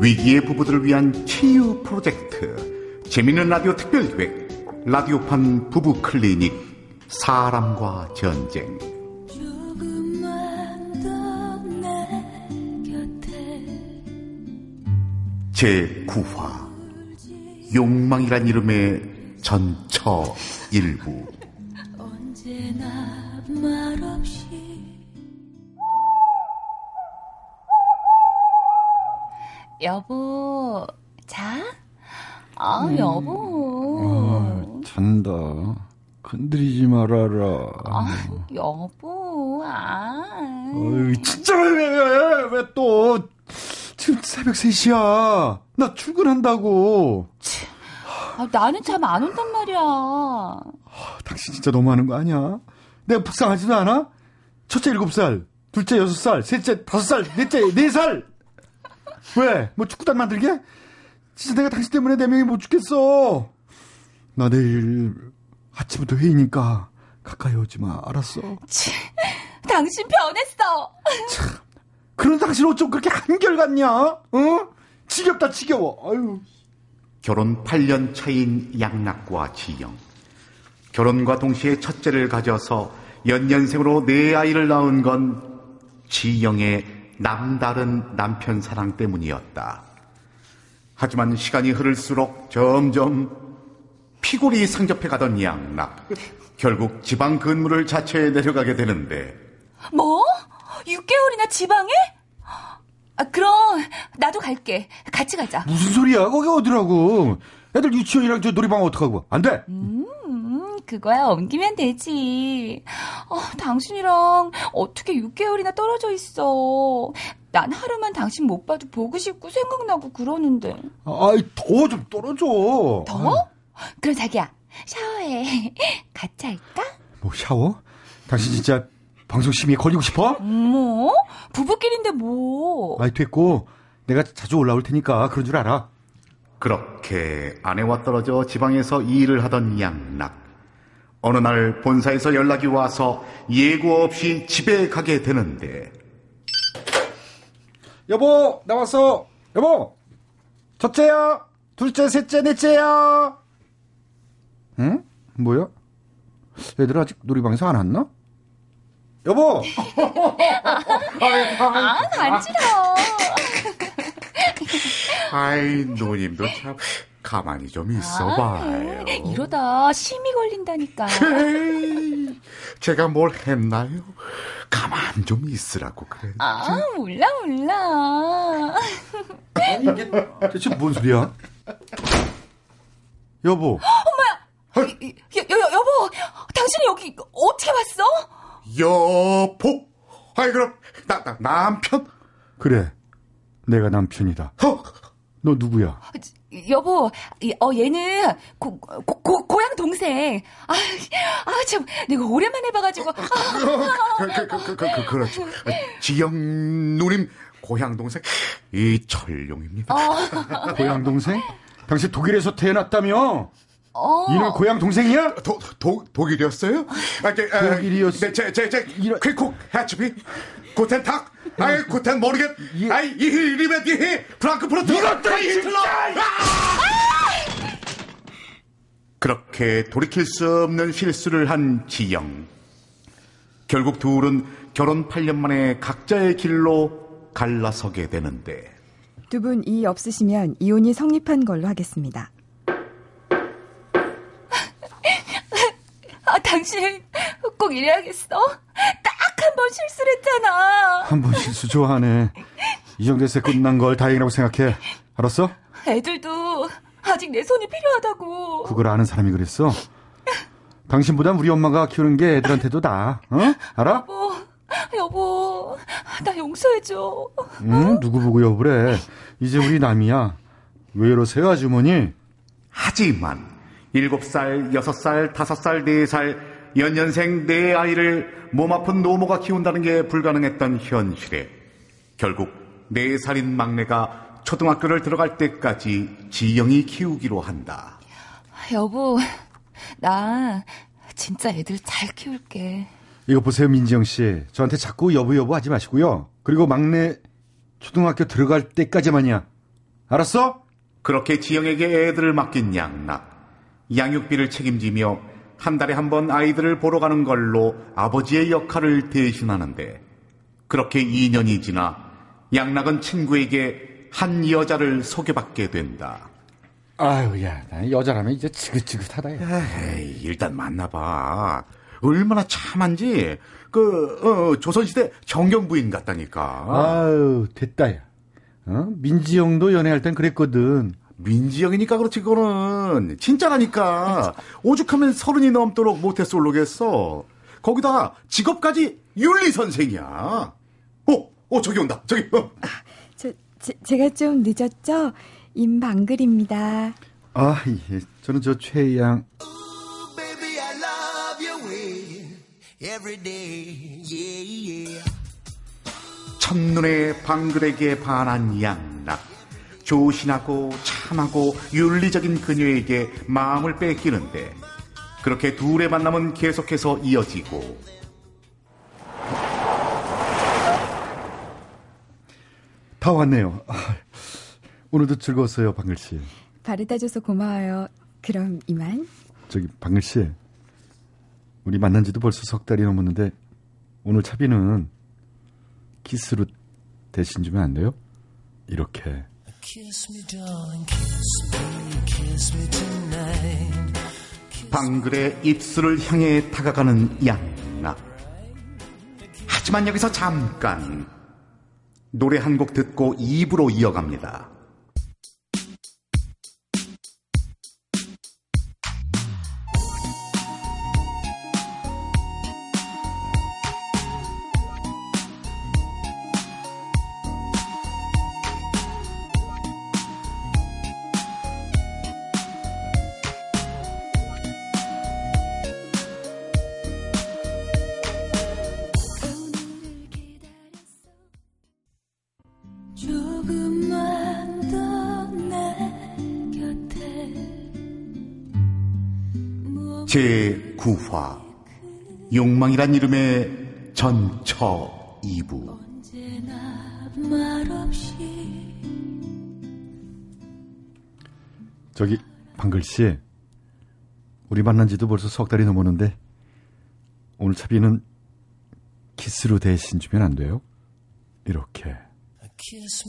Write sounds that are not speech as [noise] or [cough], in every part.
위기의 부부들을 위한 치유 프로젝트. 재미있는 라디오 특별기획 라디오판 부부 클리닉 사람과 전쟁. 제9화 욕망이란 이름의 전처 일부. 언제나 말없이 여보, 자? 아, 음. 여보. 아, 잔다. 건드리지 말아라. 아, 여보, 아. 어이, 진짜 왜, 왜, 왜 또. 지금 새벽 3시야. 나 출근한다고. 아, 나는 잠 안 온단 말이야. 아, 당신 진짜 너무하는 거 아니야? 내가 불쌍하지도 않아? 첫째 7살, 둘째 6살, 셋째 5살, 넷째 4살. 왜? 뭐 축구단 만들게? 진짜 내가 당신 때문에 네 명이 못 죽겠어. 나 내일 아침부터 회의니까 가까이 오지 마. 알았어? 치, 당신 변했어. 참, 그런 당신 어쩜 그렇게 한결같냐? 어? 지겹다 지겨워. 아유. 결혼 8년 차인 양락과 지영. 결혼과 동시에 첫째를 가져서 연년생으로 네 아이를 낳은 건 지영의 남다른 남편 사랑 때문이었다. 하지만 시간이 흐를수록 점점 피골이 상접해 가던 양락. 결국 지방 근무를 자처해 내려가게 되는데. 뭐? 6개월이나 지방에? 아, 그럼 나도 갈게. 같이 가자. 무슨 소리야? 거기 어디라고? 애들 유치원이랑 저 놀이방 어떡하고? 안 돼. 음, 그거야 옮기면 되지. 어, 당신이랑 어떻게 6개월이나 떨어져 있어. 난 하루만 당신 못 봐도 보고 싶고 생각나고 그러는데. 아이, 더좀 떨어져. 더? 그럼 자기야, 샤워해. [laughs] 같이 할까? 뭐, 샤워? 당신 진짜 방송 심의에 걸리고 싶어? 뭐? 부부끼리인데 뭐. 아이, 됐고. 내가 자주 올라올 테니까 그런 줄 알아. 그렇게 아내와 떨어져 지방에서 일을 하던 양락. 어느 날 본사에서 연락이 와서 예고 없이 집에 가게 되는데. 여보 나왔어. 여보 첫째야? 둘째 셋째 넷째야? 응? 뭐야? 애들 아직 놀이방에서 안 왔나? 여보! [laughs] 아 간지러워 [laughs] 아이 누님도 참 가만히 좀 있어봐요. 아, 이러다 심이 걸린다니까. 제가 뭘 했나요? 가만 좀 있으라고 그래. 아 몰라 몰라. 아니 이게 대체 뭔 소리야? 여보. 엄마야. 여, 여, 여, 여보, 당신이 여기 어떻게 왔어? 여보. 아이 그럼 나, 나 남편? 그래. 내가 남편이다. 어? 너 누구야? 여보, 어, 얘는 고, 고, 고, 고향 동생. 아, 아, 참, 내가 오랜만에 봐가지고. 아. 그, 그, 그, 그, 그, 그렇죠. 지영 누님 고향 동생 이철용입니다. 어. [laughs] 고향 동생? 당신 독일에서 태어났다며? 어. 이놈 고향 동생이야? 도, 도, 독일이었어요? 아, 제, 독일이었어. 네, 제, 제, 제, 퀵쿡, 해치비, 고텐탁, 아이, 고텐 모르겠, 아이, 이히, 리벳, 이히, 프랑크푸르트, 이것들 히틀러! 그렇게 돌이킬 수 없는 실수를 한 지영. 결국 둘은 결혼 8년 만에 각자의 길로 갈라서게 되는데. 두 분 이의 없으시면 이혼이 성립한 걸로 하겠습니다. 아, 당신 꼭 이래야겠어? 딱 한 번 실수 를 했잖아. 한 번 실수 좋아하네. 이 정도에서 끝난 걸 다행이라고 생각해. 알았어? 애들도 아직 내 손이 필요하다고. 그걸 아는 사람이 그랬어? 당신보단 우리 엄마가 키우는 게 애들한테도 나. 어? 알아? 여보, 여보, 나 용서해줘. 응? 누구 보고 여보래. 이제 우리 남이야. 왜 이러세요, 아주머니? 하지만 7살, 6살, 5살, 4살, 연년생 네 아이를 몸 아픈 노모가 키운다는 게 불가능했던 현실에 결국 4살인 막내가 초등학교를 들어갈 때까지 지영이 키우기로 한다. 여보, 나 진짜 애들 잘 키울게. 이거 보세요, 민지영 씨. 저한테 자꾸 여보 여보 하지 마시고요. 그리고 막내 초등학교 들어갈 때까지만이야. 알았어? 그렇게 지영에게 애들을 맡긴 양락. 양육비를 책임지며 한 달에 한 번 아이들을 보러 가는 걸로 아버지의 역할을 대신하는데 그렇게 2년이 지나 양락은 친구에게 한 여자를 소개받게 된다. 아유, 야, 나 여자라면 이제 지긋지긋하다. 야. 에이, 일단 만나봐. 얼마나 참한지 그 어, 조선시대 정경부인 같다니까. 아유, 됐다, 야. 어? 민지 형도 연애할 땐 그랬거든. 민지영이니까 그렇지 그거는 진짜라니까 오죽하면 서른이 넘도록 모태솔로겠어 거기다가 직업까지 윤리 선생이야 어, 어 저기 온다 저기 어. 저, 제, 제가 좀 늦었죠? 임방글입니다. 아, 예. 저는 저 최양. Baby, I love your way every day. Yeah, yeah. 첫눈에 방글에게 반한 양락 조신하고 참하고 윤리적인 그녀에게 마음을 뺏기는데 그렇게 둘의 만남은 계속해서 이어지고 다 왔네요. 아, [laughs] 오늘도 즐거웠어요, 방글 씨. 바르다 줘서 고마워요. 그럼 이만. 저기 방글 씨, 우리 만난 지도 벌써 석 달이 넘었는데 오늘 차비는 키스로 대신 주면 안 돼요? 이렇게. 방글의 입술을 향해 다가가는 양락. 하지만 여기서 잠깐 노래 한 곡 듣고 입으로 이어갑니다. 제 9화 욕망이란 이름의 전처 2부 언제나 말없이 저기 방글 씨, 우리 만난 지도 벌써 석 달이 넘었는데 오늘 차비는 키스로 대신 주면 안 돼요? 이렇게. Kiss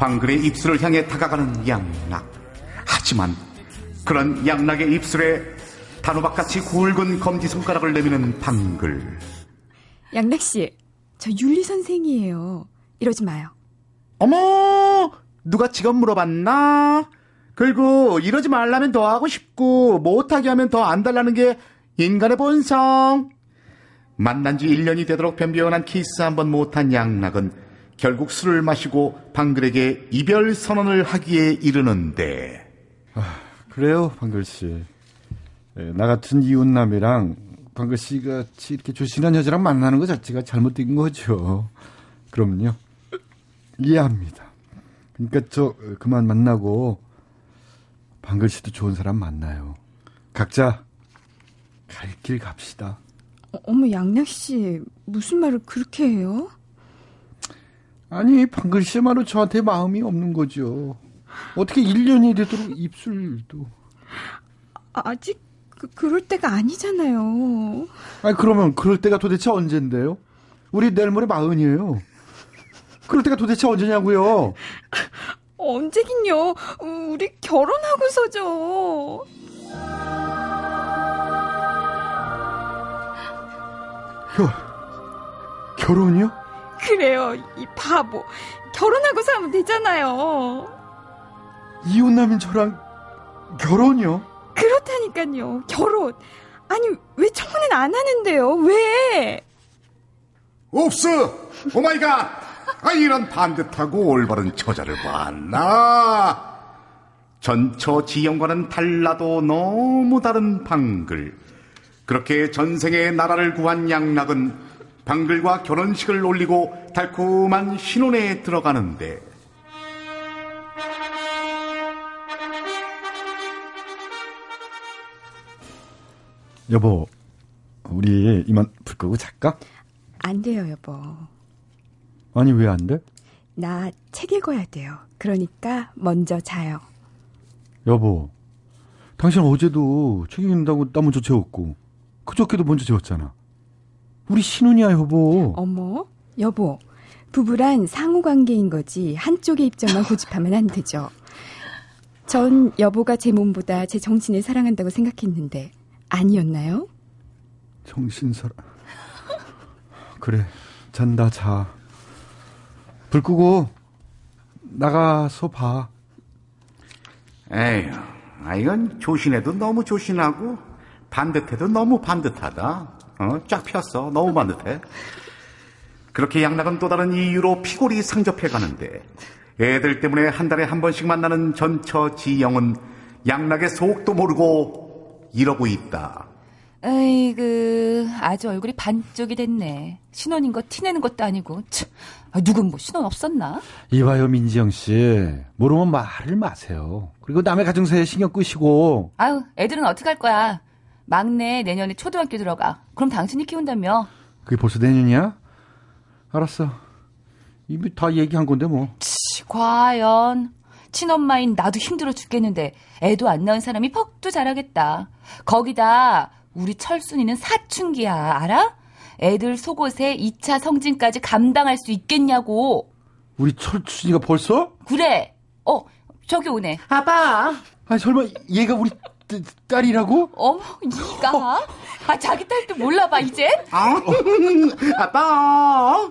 방글의 입술을 향해 다가가는 양락. 하지만 그런 양락의 입술에 단호박같이 굵은 검지 손가락을 내미는 방글. 양락 씨, 저 윤리 선생이에요. 이러지 마요. 어머, 누가 직업 물어봤나? 그리고 이러지 말라면 더 하고 싶고 못하게 하면 더 안 달라는 게 인간의 본성. 만난 지 1년이 되도록 변변한 키스 한 번 못한 양락은 결국 술을 마시고 방글에게 이별 선언을 하기에 이르는데 그래요, 방글 씨. 예, 나 같은 이웃남이랑 방글 씨 같이 이렇게 조신한 여자랑 만나는 것 자체가 잘못된 거죠. 그럼요. 이해합니다. 그러니까 저 어, 그만 만나고 방글 씨도 좋은 사람 만나요. 각자 갈 길 갑시다. 어, 어머, 양락 씨, 무슨 말을 그렇게 해요? 아니, 방글 씨야말로 저한테 마음이 없는 거죠. 어떻게 1년이 되도록 입술도. 아직 그, 그럴 때가 아니잖아요. 아니, 그러면 그럴 때가 도대체 언젠데요? 우리 내일 모레 마흔이에요. 그럴 때가 도대체 언제냐고요? 언제긴요. 우리 결혼하고서죠. 겨, 결혼이요? 그래요, 이 바보. 결혼하고서 하면 되잖아요. 이웃남인 저랑 결혼이요? 그렇다니까요. 결혼. 아니, 왜 청혼은 안 하는데요? 왜? 없어! Oh my God! 아, 이런 반듯하고 올바른 처자를 봤나? 전처 지형과는 달라도 너무 다른 방글. 그렇게 전생의 나라를 구한 양락은 방글과 결혼식을 올리고 달콤한 신혼에 들어가는데 여보, 우리 이만 불 끄고 잘까? 안 돼요, 여보. 아니, 왜 안 돼? 나 책 읽어야 돼요. 그러니까 먼저 자요. 여보, 당신 어제도 책 읽는다고 나 먼저 재웠고, 그저께도 먼저 재웠잖아. 우리 신혼이야, 여보. 어머, 여보. 부부란 상호 관계인 거지 한쪽의 입장만 고집하면 안 되죠. 전 여보가 제 몸보다 제 정신을 사랑한다고 생각했는데 아니었나요? 정신사라. 그래, 잔다, 자. 불 끄고, 나가서 봐. 에휴, 아, 이건 조신해도 너무 조신하고, 반듯해도 너무 반듯하다. 어, 쫙 폈어. 너무 반듯해. 그렇게 양락은 또 다른 이유로 피골이 상접해 가는데, 애들 때문에 한 달에 한 번씩 만나는 전처 지영은 양락의 속도 모르고 이러고 있다. 에이그 아주 얼굴이 반쪽이 됐네. 신혼인 거 티내는 것도 아니고. 참, 아, 누군 뭐 신혼 없었나? 이봐요, 민지영 씨. 모르면 말을 마세요. 그리고 남의 가정사에 신경 끄시고. 아유, 애들은 어떻게 할 거야? 막내 내년에 초등학교 들어가. 그럼 당신이 키운다며? 그게 벌써 내년이야? 알았어. 이미 다 얘기한 건데, 뭐. 치, 과연. 친엄마인 나도 힘들어 죽겠는데 애도 안 낳은 사람이 퍽도 잘하겠다. 거기다 우리 철순이는 사춘기야, 알아? 애들 속옷에 2차 성징까지 감당할 수 있겠냐고. 우리 철춘이가 벌써? 그래. 어, 저기 오네. 아빠! 아니, 설마 얘가 우리 딸- 딸이라고? 어머, 니가? 아, 자기 딸도 몰라봐, 이젠? 아, [laughs] 아빠,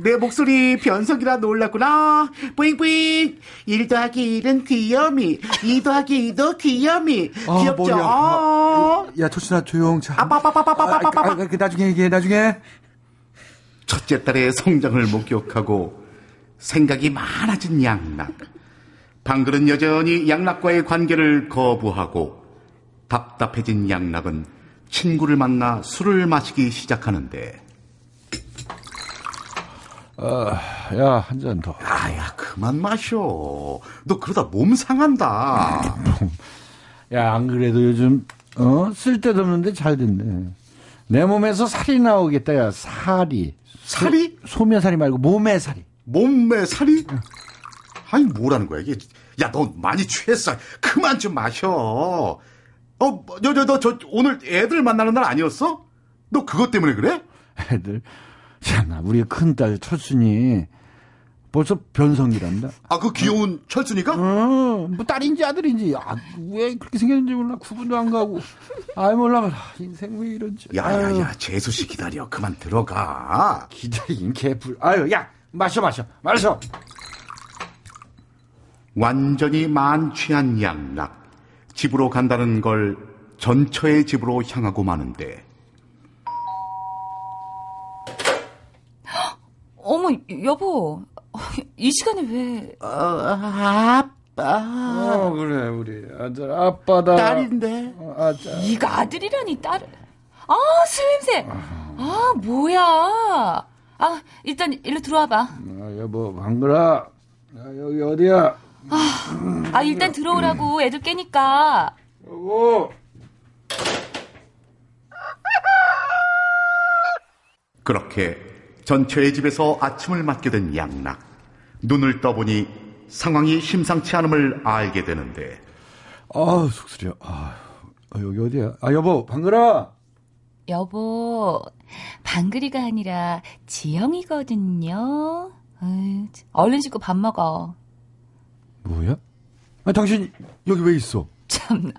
내 목소리 변성이라 놀랐구나. 뿌잉뿌잉. 1 더하기 1은 귀염이, 2 더하기 2도 귀염이. 아, 귀엽죠? 머리야. 아, 야, 철춘아, 조용. 자. 아빠, 아빠, 아빠, 아빠, 아빠, 아빠. 아, 아, 그 나중에 얘기해, 나중에. 첫째 딸의 성장을 목격하고 생각이 많아진 양락. 방글은 여전히 양락과의 관계를 거부하고 답답해진 양락은 친구를 만나 술을 마시기 시작하는데 야, 한 잔 더. 아 야 그만 마셔. 너 그러다 몸 상한다. 야, 안 그래도 요즘, 어? 쓸데도 없는데 잘 됐네. 내 몸에서 살이 나오겠다, 야, 살이. 살이? 소매살이 말고 몸에 살이. 몸매 살이? 아니 뭐라는 거야 이게? 야 너 많이 취했어. 그만 좀 마셔. 어, 저저 저 오늘 애들 만나는 날 아니었어? 너 그것 때문에 그래? 애들. 야, 나 우리 큰딸 철순이 벌써 변성이란다. 아 그 귀여운 철순이가? 어, 뭐 딸인지 아들인지, 아, 왜 그렇게 생겼는지 몰라. 구분도 안 가고. 아이, 몰라. 인생 왜 이런지. 아유, 야야야 재수 씨 기다려. 그만 들어가. 기다린 개불. 아유, 야, 마셔, 마셔, 마셔. 완전히 만취한 양락. 집으로 간다는 걸 전처의 집으로 향하고 마는데 어머, 여보. 이 시간에 왜. 아빠 어, 그래, 우리 아들, 아빠다. 딸인데 어, 아자. 네가 아들이라니 딸. 아, 술 냄새. 아, 뭐야. 아, 일단 일로 들어와봐. 아, 여보, 방글아. 야, 여기 어디야? 아, 일단 들어오라고 애들 깨니까. 여보. 그렇게 전처의 집에서 아침을 맞게 된 양락. 눈을 떠보니 상황이 심상치 않음을 알게 되는데 아, 속쓰려. 아, 아, 여기 어디야? 아, 여보, 방글아. 여보, 방글이가 아니라 지영이거든요. 참. 얼른 씻고 밥 먹어. 뭐야? 아, 당신 여기 왜 있어? 참,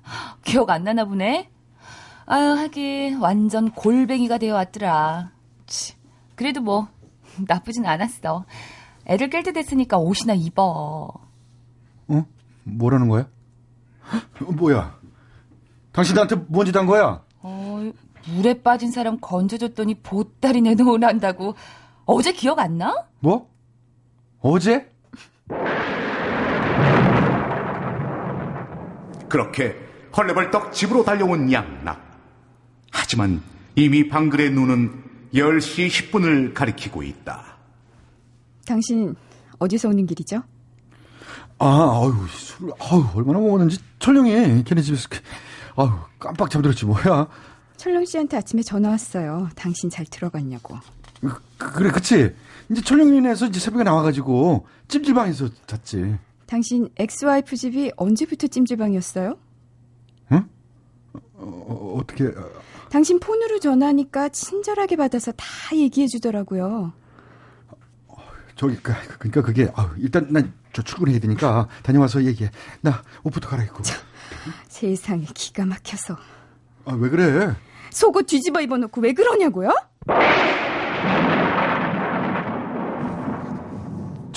기억 안 나나 보네? 아유, 하긴, 완전 골뱅이가 되어 왔더라. 치, 그래도 뭐, 나쁘진 않았어. 애들 깰때 됐으니까 옷이나 입어. 어? 뭐라는 거야? 어, 뭐야? 당신 나한테 뭔 짓 한 거야? 어, 물에 빠진 사람 건져줬더니 보따리 내놓으란다고. 어제 기억 안 나? 뭐? 어제? 그렇게 헐레벌떡 집으로 달려온 양락. 하지만 이미 방글의 눈은 10시 10분을 가리키고 있다. 당신 어디서 오는 길이죠? 아, 아유, 술, 아유, 얼마나 먹었는지 철령이 걔네 집에서, 그- 아유, 깜빡 잠들었지, 뭐야. 철령 씨한테 아침에 전화 왔어요. 당신 잘 들어갔냐고. 그, 그래, 그치? 이제 철룡인에서 이제 새벽에 나와가지고 찜질방에서 잤지. 당신 엑스와이프 집이 언제부터 찜질방이었어요? 어, 어떻게, 당신 폰으로 전화하니까 친절하게 받아서 다 얘기해 주더라고요. 저기, 그, 그러니까 그게, 일단 난 저 출근해야 되니까 다녀와서 얘기해. 나 옷부터 갈아입고. 세상에 기가 막혀서. 아, 왜 그래? 속옷 뒤집어 입어놓고 왜 그러냐고요?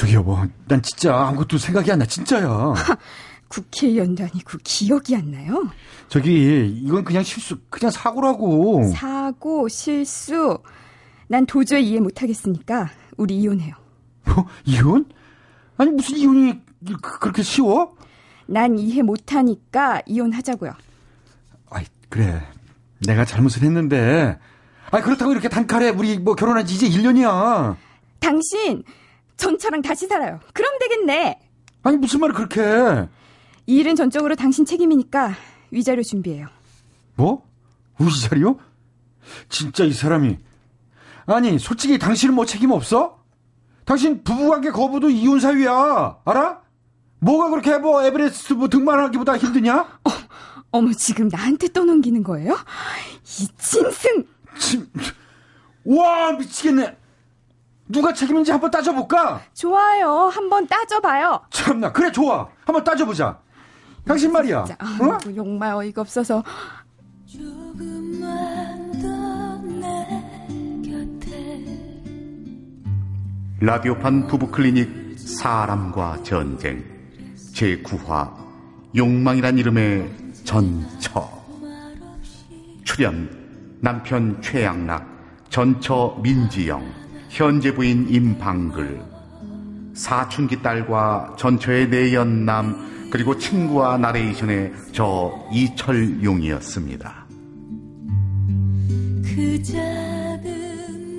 저기 여보, 난 진짜 아무것도 생각이 안 나, 진짜야. 국회의원도 아니고 기억이 안 나요? 저기, 이건 그냥 실수, 그냥 사고라고. 사고, 실수. 난 도저히 이해 못하겠으니까 우리 이혼해요. 뭐, 이혼? 아니, 무슨 이혼이 그- 그렇게 쉬워? 난 이해 못하니까 이혼하자고요. 아이, 그래. 내가 잘못을 했는데. 아 그렇다고 이렇게 단칼에 우리 뭐 결혼한 지 이제 1년이야. 당신 전처랑 다시 살아요. 그럼 되겠네. 아니, 무슨 말을 그렇게 해. 이 일은 전적으로 당신 책임이니까 위자료 준비해요. 뭐? 자리요? 진짜 이 사람이. 아니, 솔직히 당신은 뭐 책임 없어? 당신 부부관계 거부도 이혼 사유야. 알아? 뭐가 그렇게 뭐 에베레스트 뭐 등반하기보다 힘드냐? 어머 지금 나한테 떠넘기는 거예요? 이 짐승! 참, 와, 미치겠네. 누가 책임인지 한번 따져볼까? 좋아요. 한번 따져봐요. 참나, 그래, 좋아. 한번 따져보자. 당신 말이야. 자, 어? 정말 어이가 없어서 조금만 더내 곁에 라디오판 부부클리닉 사람과 전쟁 제9화 욕망이란 이름의 전처 출연 남편 최양락 전처 민지영 현재 부인 임방글 사춘기 딸과 전처의 내연남 그리고 친구와 나레이션의 저 이철용이었습니다. 그 작은